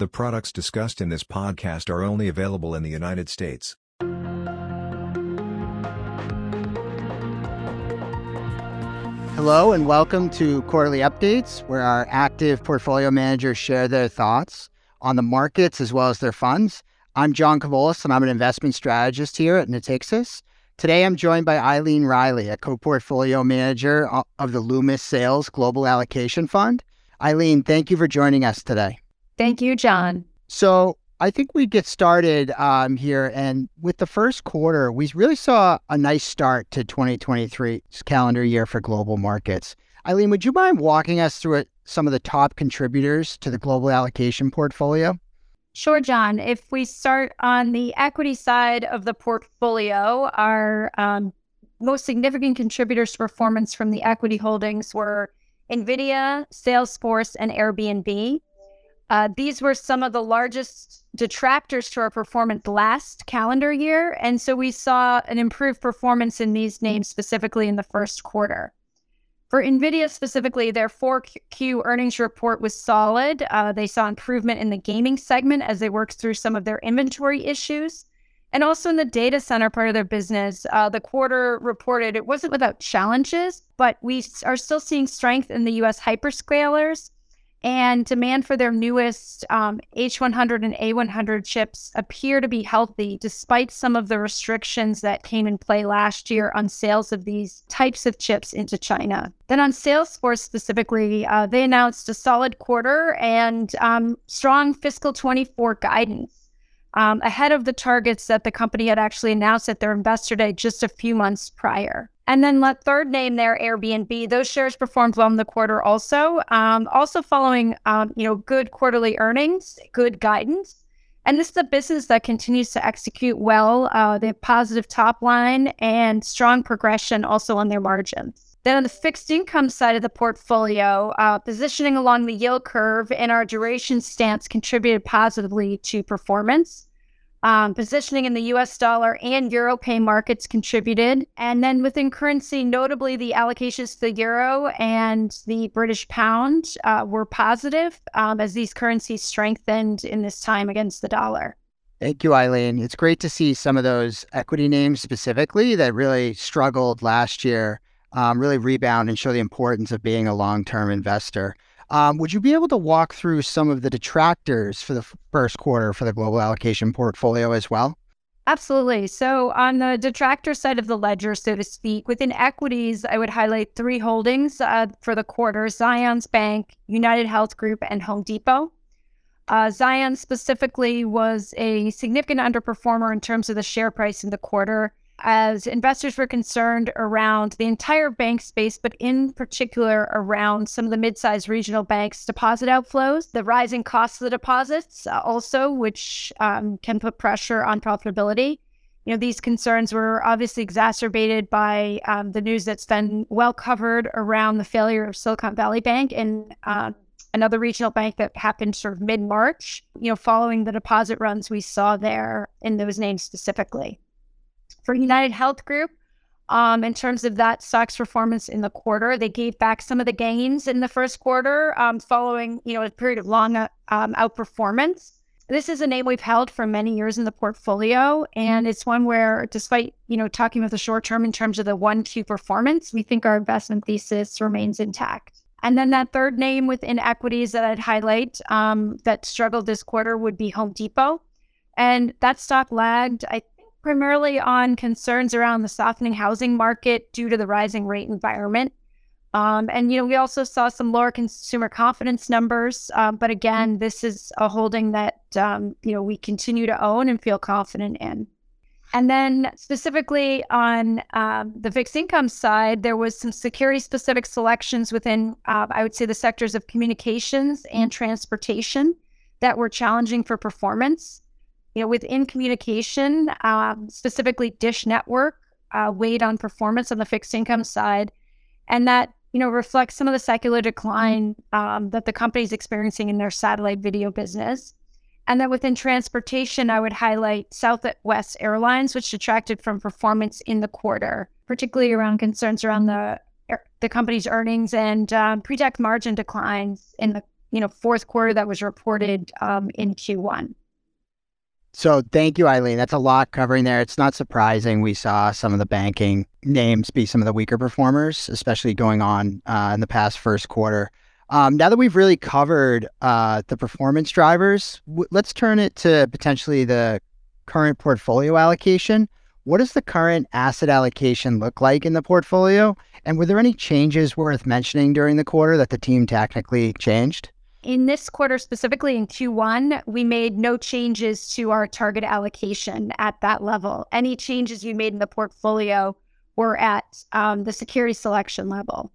The products discussed in this podcast are only available in the United States. Hello, and welcome to Quarterly Updates, where our active portfolio managers share their thoughts on the markets as well as their funds. I'm John Kavolis, and I'm an investment strategist here at Natixis. Today, I'm joined by Eileen Riley, a co portfolio manager of the Loomis Sayles Global Allocation Fund. Eileen, thank you for joining us today. Thank you, John. So, I think we get started um, here. And with the first quarter, we really saw a nice start to 2023's calendar year for global markets. Eileen, would you mind walking us through it, some of the top contributors to the global allocation portfolio? Sure, John. If we start on the equity side of the portfolio, our um, most significant contributors to performance from the equity holdings were NVIDIA, Salesforce, and Airbnb. Uh, these were some of the largest detractors to our performance last calendar year. And so we saw an improved performance in these names specifically in the first quarter. For NVIDIA specifically, their 4Q earnings report was solid. Uh, they saw improvement in the gaming segment as they worked through some of their inventory issues. And also in the data center part of their business, uh, the quarter reported it wasn't without challenges, but we are still seeing strength in the US hyperscalers and demand for their newest um, H100 and A100 chips appear to be healthy despite some of the restrictions that came in play last year on sales of these types of chips into China. Then on Salesforce specifically, uh, they announced a solid quarter and um, strong fiscal 24 guidance. Um, ahead of the targets that the company had actually announced at their investor day just a few months prior. And then let third name there, Airbnb. Those shares performed well in the quarter also. Um, also following, um, you know, good quarterly earnings, good guidance. And this is a business that continues to execute well. Uh, they have positive top line and strong progression also on their margins. Then on the fixed income side of the portfolio, uh, positioning along the yield curve and our duration stance contributed positively to performance. Um, positioning in the US dollar and euro pay markets contributed. And then within currency, notably the allocations to the euro and the British pound uh, were positive um, as these currencies strengthened in this time against the dollar. Thank you, Eileen. It's great to see some of those equity names specifically that really struggled last year um, really rebound and show the importance of being a long term investor. Um, would you be able to walk through some of the detractors for the first quarter for the global allocation portfolio as well? Absolutely. So, on the detractor side of the ledger, so to speak, within equities, I would highlight three holdings uh, for the quarter Zions Bank, United Health Group, and Home Depot. Uh, Zion specifically was a significant underperformer in terms of the share price in the quarter as investors were concerned around the entire bank space, but in particular around some of the mid-sized regional banks' deposit outflows, the rising costs of the deposits, uh, also, which um, can put pressure on profitability. You know, these concerns were obviously exacerbated by um, the news that's been well covered around the failure of Silicon Valley Bank and uh, another regional bank that happened sort of mid March, you know, following the deposit runs we saw there in those names specifically for United Health Group. Um, in terms of that stock's performance in the quarter, they gave back some of the gains in the first quarter um, following, you know, a period of long um, outperformance. This is a name we've held for many years in the portfolio, and it's one where, despite you know talking about the short term in terms of the one Q performance, we think our investment thesis remains intact. And then that third name within equities that I'd highlight um, that struggled this quarter would be Home Depot, and that stock lagged. I primarily on concerns around the softening housing market due to the rising rate environment. Um, and, you know, we also saw some lower consumer confidence numbers. Um, but again, this is a holding that, um, you know, we continue to own and feel confident in. And then specifically on um, the fixed income side, there was some security specific selections within, uh, I would say, the sectors of communications and transportation that were challenging for performance you know, within communication, um, specifically Dish Network, uh, weighed on performance on the fixed income side, and that you know reflects some of the secular decline um, that the company is experiencing in their satellite video business. And that within transportation, I would highlight Southwest Airlines, which detracted from performance in the quarter, particularly around concerns around the the company's earnings and um, pre-tax margin declines in the you know, fourth quarter that was reported um, in Q1. So thank you, Eileen. That's a lot covering there. It's not surprising we saw some of the banking names be some of the weaker performers, especially going on uh, in the past first quarter. Um, now that we've really covered uh, the performance drivers, w- let's turn it to potentially the current portfolio allocation. What does the current asset allocation look like in the portfolio? And were there any changes worth mentioning during the quarter that the team technically changed? In this quarter, specifically in Q1, we made no changes to our target allocation at that level. Any changes you made in the portfolio were at um, the security selection level.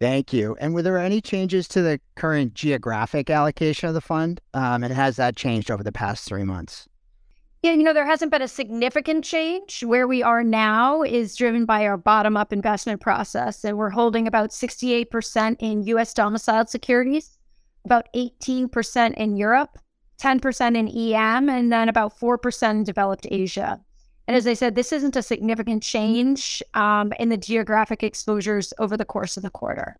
Thank you. And were there any changes to the current geographic allocation of the fund? Um, and has that changed over the past three months? Yeah, you know, there hasn't been a significant change. Where we are now is driven by our bottom up investment process. And we're holding about 68% in US domiciled securities about 18% in Europe, 10% in EM, and then about 4% in developed Asia. And as I said, this isn't a significant change um, in the geographic exposures over the course of the quarter.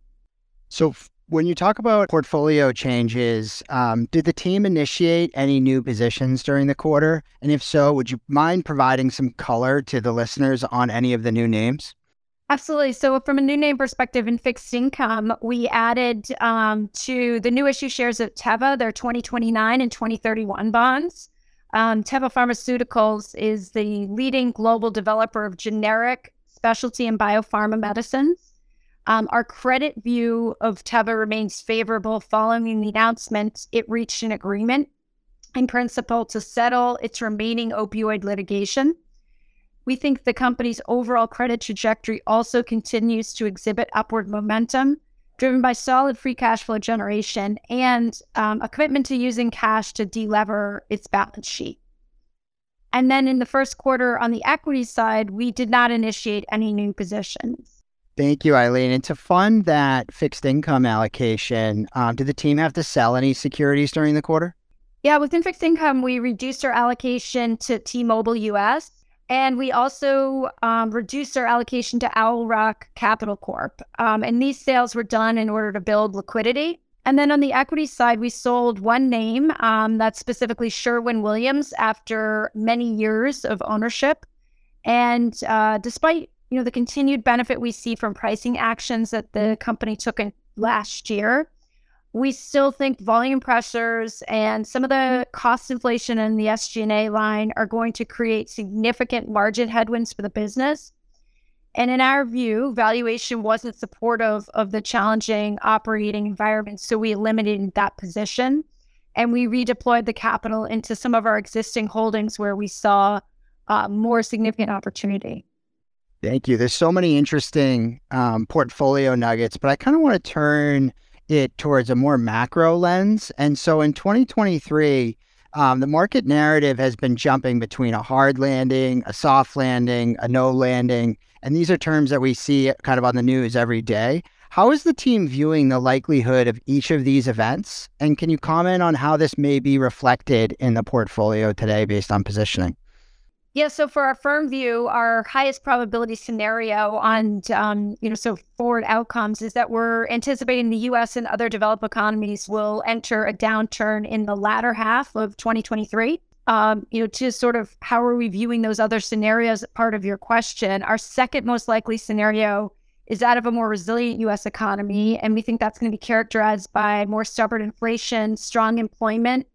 So, when you talk about portfolio changes, um, did the team initiate any new positions during the quarter? And if so, would you mind providing some color to the listeners on any of the new names? Absolutely. So, from a new name perspective in fixed income, we added um, to the new issue shares of Teva, their 2029 and 2031 bonds. Um, Teva Pharmaceuticals is the leading global developer of generic, specialty, and biopharma medicines. Um, our credit view of Teva remains favorable following the announcement it reached an agreement in principle to settle its remaining opioid litigation. We think the company's overall credit trajectory also continues to exhibit upward momentum, driven by solid free cash flow generation and um, a commitment to using cash to delever its balance sheet. And then in the first quarter on the equity side, we did not initiate any new positions. Thank you, Eileen. And to fund that fixed income allocation, um, did the team have to sell any securities during the quarter? Yeah, within fixed income, we reduced our allocation to T Mobile US and we also um, reduced our allocation to Owl Rock Capital Corp. Um, and these sales were done in order to build liquidity. And then on the equity side, we sold one name um, that's specifically Sherwin Williams after many years of ownership. And uh, despite you know the continued benefit we see from pricing actions that the company took in last year, we still think volume pressures and some of the cost inflation in the SG&A line are going to create significant margin headwinds for the business. And in our view, valuation wasn't supportive of the challenging operating environment, so we eliminated that position and we redeployed the capital into some of our existing holdings where we saw uh, more significant opportunity. Thank you. There's so many interesting um, portfolio nuggets, but I kind of want to turn it towards a more macro lens. And so in 2023, um, the market narrative has been jumping between a hard landing, a soft landing, a no landing. And these are terms that we see kind of on the news every day. How is the team viewing the likelihood of each of these events? And can you comment on how this may be reflected in the portfolio today based on positioning? Yeah, so for our firm view, our highest probability scenario on, um, you know, so forward outcomes is that we're anticipating the U.S. and other developed economies will enter a downturn in the latter half of 2023. Um, you know, to sort of how are we viewing those other scenarios? Part of your question, our second most likely scenario is that of a more resilient U.S. economy, and we think that's going to be characterized by more stubborn inflation, strong employment,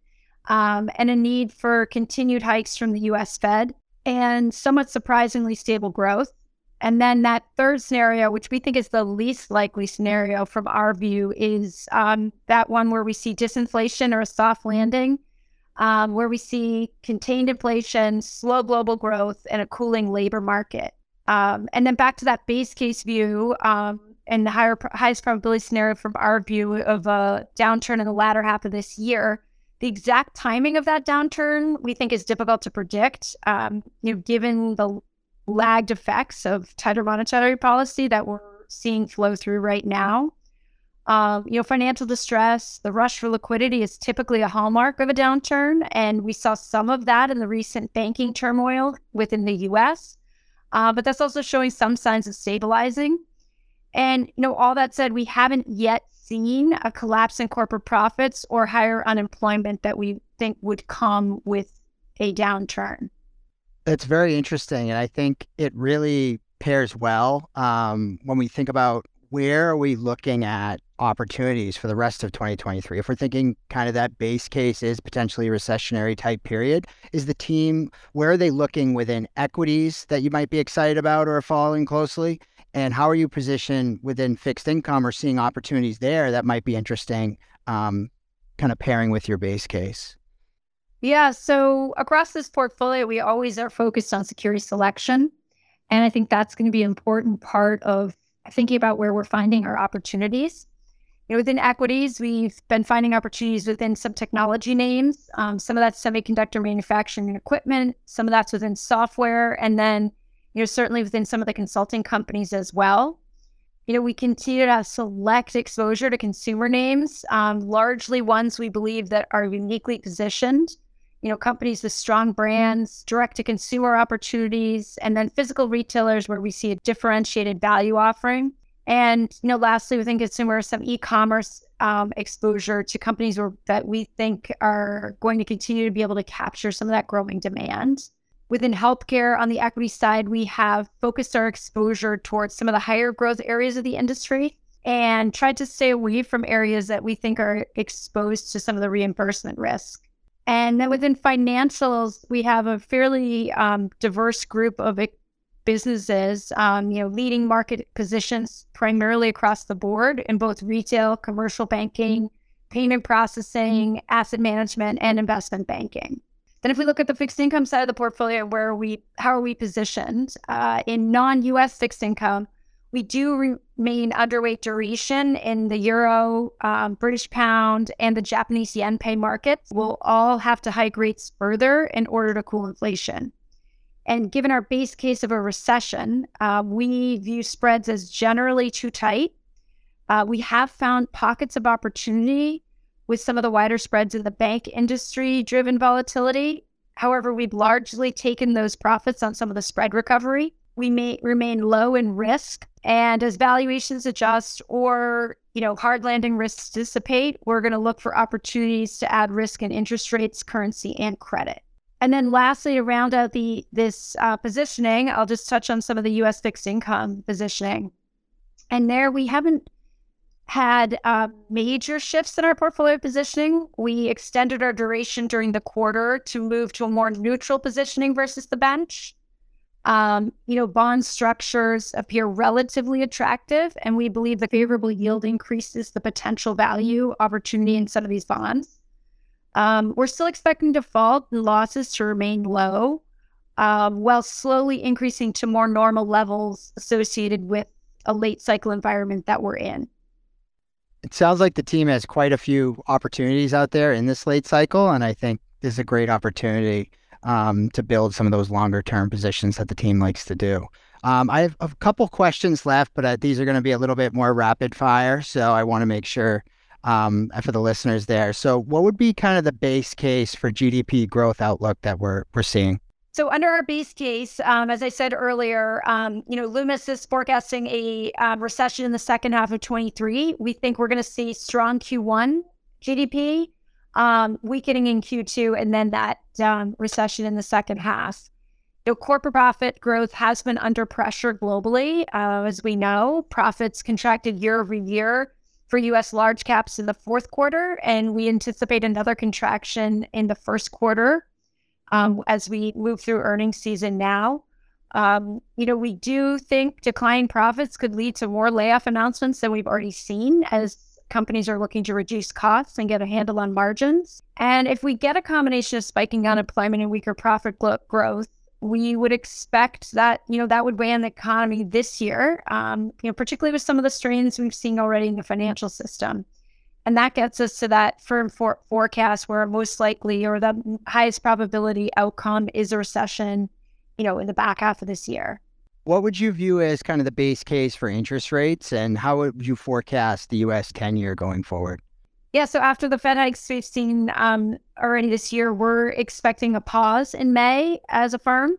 um, and a need for continued hikes from the U.S. Fed and somewhat surprisingly stable growth. And then that third scenario, which we think is the least likely scenario from our view, is um, that one where we see disinflation or a soft landing, um, where we see contained inflation, slow global growth, and a cooling labor market. Um, and then back to that base case view um, and the higher, highest probability scenario from our view of a downturn in the latter half of this year the exact timing of that downturn we think is difficult to predict, um, you know, given the lagged effects of tighter monetary policy that we're seeing flow through right now. Um, you know, financial distress, the rush for liquidity is typically a hallmark of a downturn, and we saw some of that in the recent banking turmoil within the U.S. Uh, but that's also showing some signs of stabilizing. And you know, all that said, we haven't yet seen a collapse in corporate profits or higher unemployment that we think would come with a downturn. It's very interesting. And I think it really pairs well um, when we think about where are we looking at opportunities for the rest of 2023? If we're thinking kind of that base case is potentially recessionary type period, is the team, where are they looking within equities that you might be excited about or following closely? And how are you positioned within fixed income or seeing opportunities there that might be interesting, um, kind of pairing with your base case? Yeah. So across this portfolio, we always are focused on security selection. And I think that's going to be an important part of thinking about where we're finding our opportunities. You know, within equities, we've been finding opportunities within some technology names. Um, some of that's semiconductor manufacturing and equipment. Some of that's within software, and then you know certainly within some of the consulting companies as well. You know, we continue to have select exposure to consumer names, um, largely ones we believe that are uniquely positioned you know, companies with strong brands, direct to consumer opportunities, and then physical retailers where we see a differentiated value offering. And, you know, lastly, within consumer, some e-commerce um, exposure to companies where, that we think are going to continue to be able to capture some of that growing demand. Within healthcare, on the equity side, we have focused our exposure towards some of the higher growth areas of the industry and tried to stay away from areas that we think are exposed to some of the reimbursement risk. And then within financials, we have a fairly um, diverse group of businesses, um, you know, leading market positions primarily across the board in both retail, commercial banking, payment processing, asset management, and investment banking. Then, if we look at the fixed income side of the portfolio, where we, how are we positioned uh, in non-U.S. fixed income? We do remain underweight duration in the euro, um, British pound, and the Japanese yen pay markets. We'll all have to hike rates further in order to cool inflation. And given our base case of a recession, uh, we view spreads as generally too tight. Uh, we have found pockets of opportunity with some of the wider spreads in the bank industry driven volatility. However, we've largely taken those profits on some of the spread recovery we may remain low in risk. And as valuations adjust or, you know, hard landing risks dissipate, we're going to look for opportunities to add risk in interest rates, currency, and credit. And then lastly, to round out the this uh, positioning, I'll just touch on some of the U.S. fixed income positioning. And there we haven't had uh, major shifts in our portfolio positioning. We extended our duration during the quarter to move to a more neutral positioning versus the bench. Um, you know, bond structures appear relatively attractive, and we believe the favorable yield increases the potential value opportunity in some of these bonds. Um, we're still expecting default and losses to remain low, um, while slowly increasing to more normal levels associated with a late cycle environment that we're in. It sounds like the team has quite a few opportunities out there in this late cycle, and I think this is a great opportunity um, to build some of those longer term positions that the team likes to do. Um, I have a couple questions left, but uh, these are going to be a little bit more rapid fire. So I want to make sure um, for the listeners there. So, what would be kind of the base case for GDP growth outlook that we're we're seeing? So, under our base case, um, as I said earlier, um, you know, Loomis is forecasting a um, recession in the second half of 23. We think we're going to see strong Q1 GDP um, weakening in Q2, and then that um, recession in the second half. You corporate profit growth has been under pressure globally. Uh, as we know, profits contracted year over year for US large caps in the fourth quarter, and we anticipate another contraction in the first quarter um, as we move through earnings season now. Um, you know, we do think declining profits could lead to more layoff announcements than we've already seen as companies are looking to reduce costs and get a handle on margins. And if we get a combination of spiking unemployment and weaker profit growth, we would expect that you know that would weigh on the economy this year, um, you know, particularly with some of the strains we've seen already in the financial system. And that gets us to that firm for- forecast where most likely or the highest probability outcome is a recession, you know, in the back half of this year. What would you view as kind of the base case for interest rates, and how would you forecast the U.S. 10 year going forward? Yeah, so after the Fed hikes we've seen um, already this year, we're expecting a pause in May as a firm.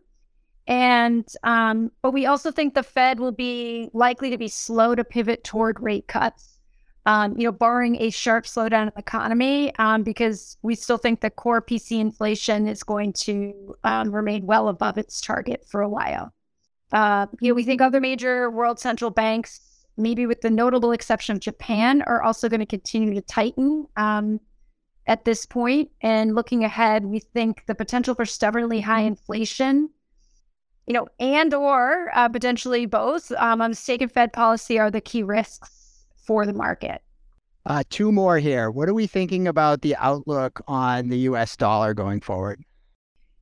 And, um, but we also think the Fed will be likely to be slow to pivot toward rate cuts. Um, you know, barring a sharp slowdown in the economy, um, because we still think that core PC inflation is going to um, remain well above its target for a while. Uh, you know, we think other major world central banks, maybe with the notable exception of Japan, are also going to continue to tighten um, at this point. And looking ahead, we think the potential for stubbornly high inflation, you know, and or uh, potentially both um, mistaken Fed policy are the key risks for the market. Uh, two more here. What are we thinking about the outlook on the US dollar going forward?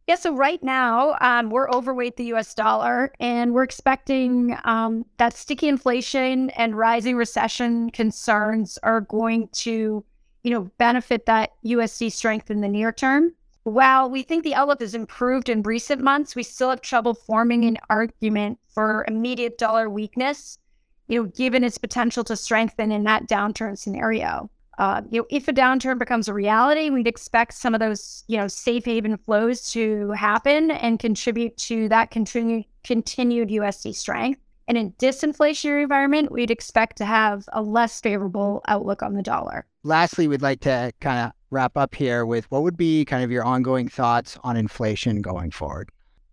Yeah, so right now um, we're overweight the US dollar and we're expecting um, that sticky inflation and rising recession concerns are going to, you know, benefit that USD strength in the near term. While we think the outlook has improved in recent months, we still have trouble forming an argument for immediate dollar weakness you know, given its potential to strengthen in that downturn scenario. Uh, you know, if a downturn becomes a reality, we'd expect some of those, you know, safe haven flows to happen and contribute to that continued continued USD strength. And in a disinflationary environment, we'd expect to have a less favorable outlook on the dollar. Lastly, we'd like to kind of wrap up here with what would be kind of your ongoing thoughts on inflation going forward.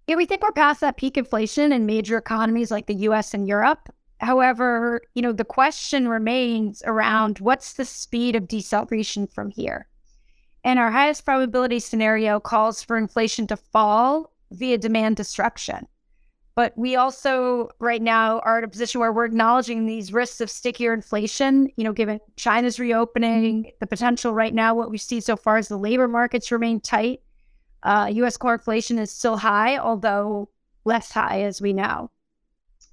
Yeah, we think we're past that peak inflation in major economies like the US and Europe. However, you know, the question remains around what's the speed of deceleration from here? And our highest probability scenario calls for inflation to fall via demand destruction. But we also, right now, are in a position where we're acknowledging these risks of stickier inflation, you know, given China's reopening, the potential right now, what we see so far is the labor markets remain tight. Uh, US core inflation is still high, although less high as we know.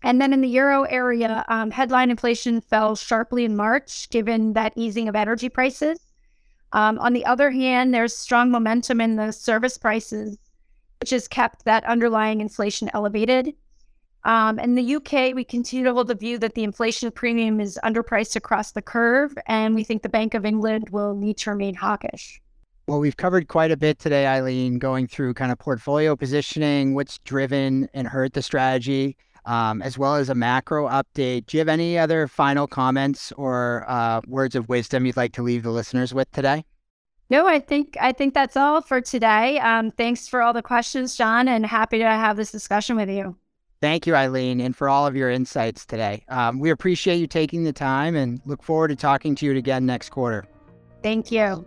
And then in the euro area, um, headline inflation fell sharply in March, given that easing of energy prices. Um, on the other hand, there's strong momentum in the service prices, which has kept that underlying inflation elevated. Um, in the UK, we continue to hold the view that the inflation premium is underpriced across the curve, and we think the Bank of England will need to remain hawkish. Well, we've covered quite a bit today, Eileen, going through kind of portfolio positioning, what's driven and hurt the strategy um, as well as a macro update. Do you have any other final comments or uh, words of wisdom you'd like to leave the listeners with today? No, I think I think that's all for today. Um, thanks for all the questions, John, and happy to have this discussion with you. Thank you, Eileen, and for all of your insights today. Um, we appreciate you taking the time and look forward to talking to you again next quarter. Thank you.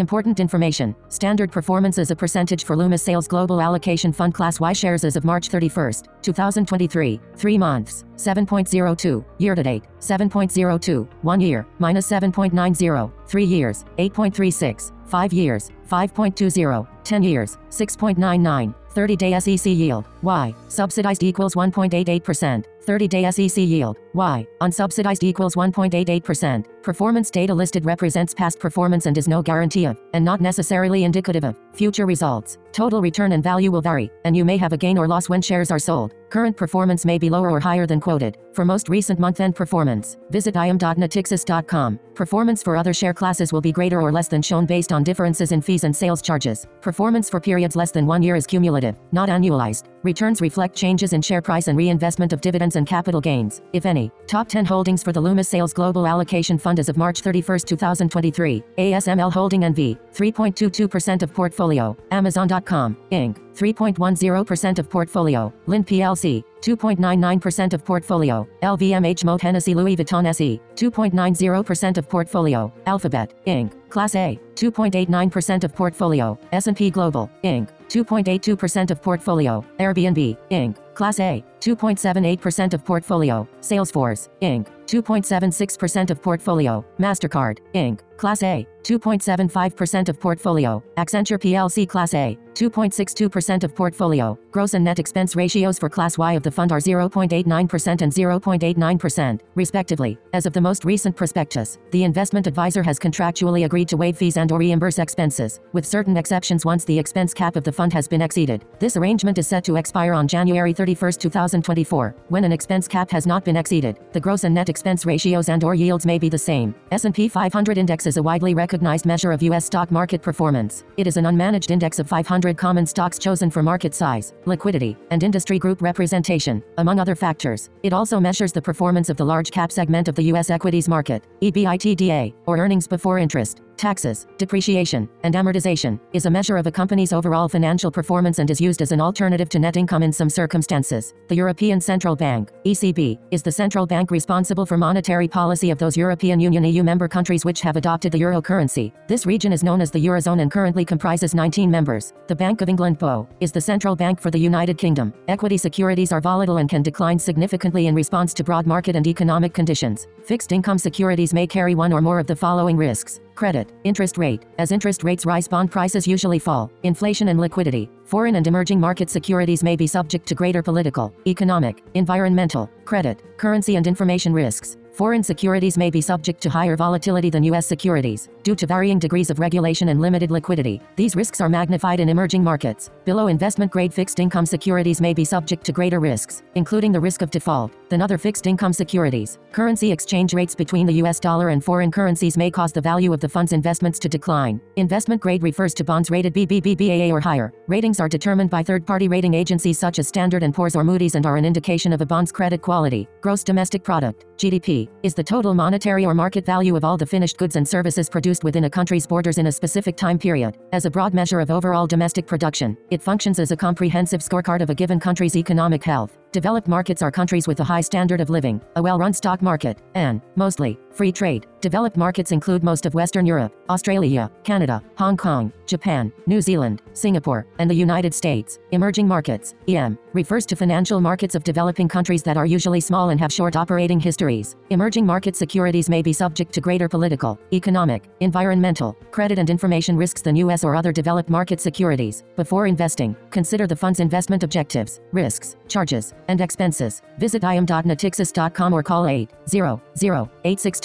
Important information. Standard performance is a percentage for Loomis Sayles Global Allocation Fund Class Y shares as of March 31st, 2023. 3 months, 7.02. Year to date, 7.02. 1 year, minus 7.90. 3 years, 8.36. 5 years, 5.20. 10 years, 6.99. 30 day SEC yield, Y. Subsidized equals 1.88%. 30 day SEC yield, Y. Unsubsidized equals 1.88%. Performance data listed represents past performance and is no guarantee of, and not necessarily indicative of, future results. Total return and value will vary, and you may have a gain or loss when shares are sold. Current performance may be lower or higher than quoted. For most recent month end performance, visit im.natixis.com. Performance for other share classes will be greater or less than shown based on differences in fees and sales charges. Performance for periods less than one year is cumulative, not annualized. Returns reflect changes in share price and reinvestment of dividends and capital gains, if any. Top 10 holdings for the Loomis Sayles Global Allocation Fund as of March 31, 2023. ASML Holding NV, 3.22% of portfolio. Amazon.com, Inc., 3.10% of portfolio. Linde PLC, 2.99% of portfolio. LVMH Moët Hennessy Louis Vuitton SE, 2.90% of portfolio. Alphabet, Inc., Class A, 2.89% of portfolio. S&P Global, Inc., 2.82% of portfolio. Airbnb, Inc., Class A, 2.78% of portfolio. Salesforce, Inc., 2.76% of portfolio. MasterCard, Inc., Class A, 2.75% of portfolio. Accenture plc Class A, 2.62% of portfolio. Gross and net expense ratios for Class Y of the fund are 0.89% and 0.89%, respectively. As of the most recent prospectus, the investment advisor has contractually agreed to waive fees and or reimburse expenses, with certain exceptions once the expense cap of the fund has been exceeded. This arrangement is set to expire on January 31, 2024. When an expense cap has not been exceeded, the gross and net expense ratios and or yields may be the same. S&P 500 index is a widely recognized measure of US stock market performance. It is an unmanaged index of 500 common stocks chosen for market size, liquidity, and industry group representation, among other factors. It also measures the performance of the large cap segment of the US equities market. EBITDA, or earnings before interest, taxes, depreciation, and amortization, is a measure of a company's overall financial performance and is used as an alternative to net income in some circumstances. The European Central Bank, ECB, is the central bank responsible for monetary policy of those European Union EU member countries which have adopted the euro currency. This region is known as the Eurozone and currently comprises 19 members. The Bank of England BO is the central bank for the United Kingdom. Equity securities are volatile and can decline significantly in response to broad market and economic conditions. Fixed income securities may carry one or more of the following risks Credit, interest rate. As interest rates rise, bond prices usually fall. Inflation and liquidity. Foreign and emerging market securities may be subject to greater political, economic, environmental, credit, currency and information risks. Foreign securities may be subject to higher volatility than U.S. securities, due to varying degrees of regulation and limited liquidity. These risks are magnified in emerging markets. Below investment grade fixed income securities may be subject to greater risks, including the risk of default, than other fixed income securities. Currency exchange rates between the U.S. dollar and foreign currencies may cause the value of the fund's investments to decline. Investment grade refers to bonds rated BBB or higher. Ratings are determined by third party rating agencies such as Standard & Poor's or Moody's and are an indication of a bond's credit quality. Gross domestic product, GDP, is the total monetary or market value of all the finished goods and services produced within a country's borders in a specific time period. As a broad measure of overall domestic production, it functions as a comprehensive scorecard of a given country's economic health. Developed markets are countries with a high standard of living, a well run stock market, and, mostly, free trade. Developed markets include most of Western Europe, Australia, Canada, Hong Kong, Japan, New Zealand, Singapore, and the United States. Emerging markets, EM, refers to financial markets of developing countries that are usually small and have short operating histories. Emerging market securities may be subject to greater political, economic, environmental, credit and information risks than US or other developed market securities. Before investing, consider the fund's investment objectives, risks, charges, and expenses. Visit im.natixis.com or call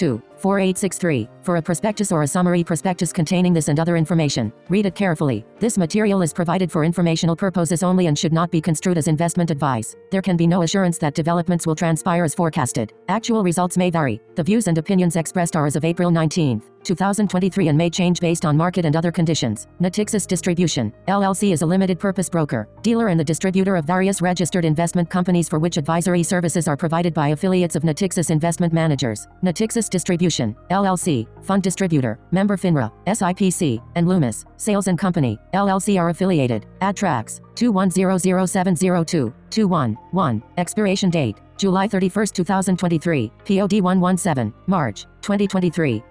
800-862 4863 for a prospectus or a summary prospectus containing this and other information. Read it carefully. This material is provided for informational purposes only and should not be construed as investment advice. There can be no assurance that developments will transpire as forecasted. Actual results may vary. The views and opinions expressed are as of April 19, 2023 and may change based on market and other conditions. Natixis Distribution, LLC is a limited purpose broker, dealer and the distributor of various registered investment companies for which advisory services are provided by affiliates of Natixis Investment Managers. Natixis Distribution, LLC, Fund Distributor, Member FINRA, SIPC, and Loomis, Sayles and Company, LLC are affiliated. Adtrax, 2100702, 211, expiration date, July 31, 2023, POD 117, March, 2023.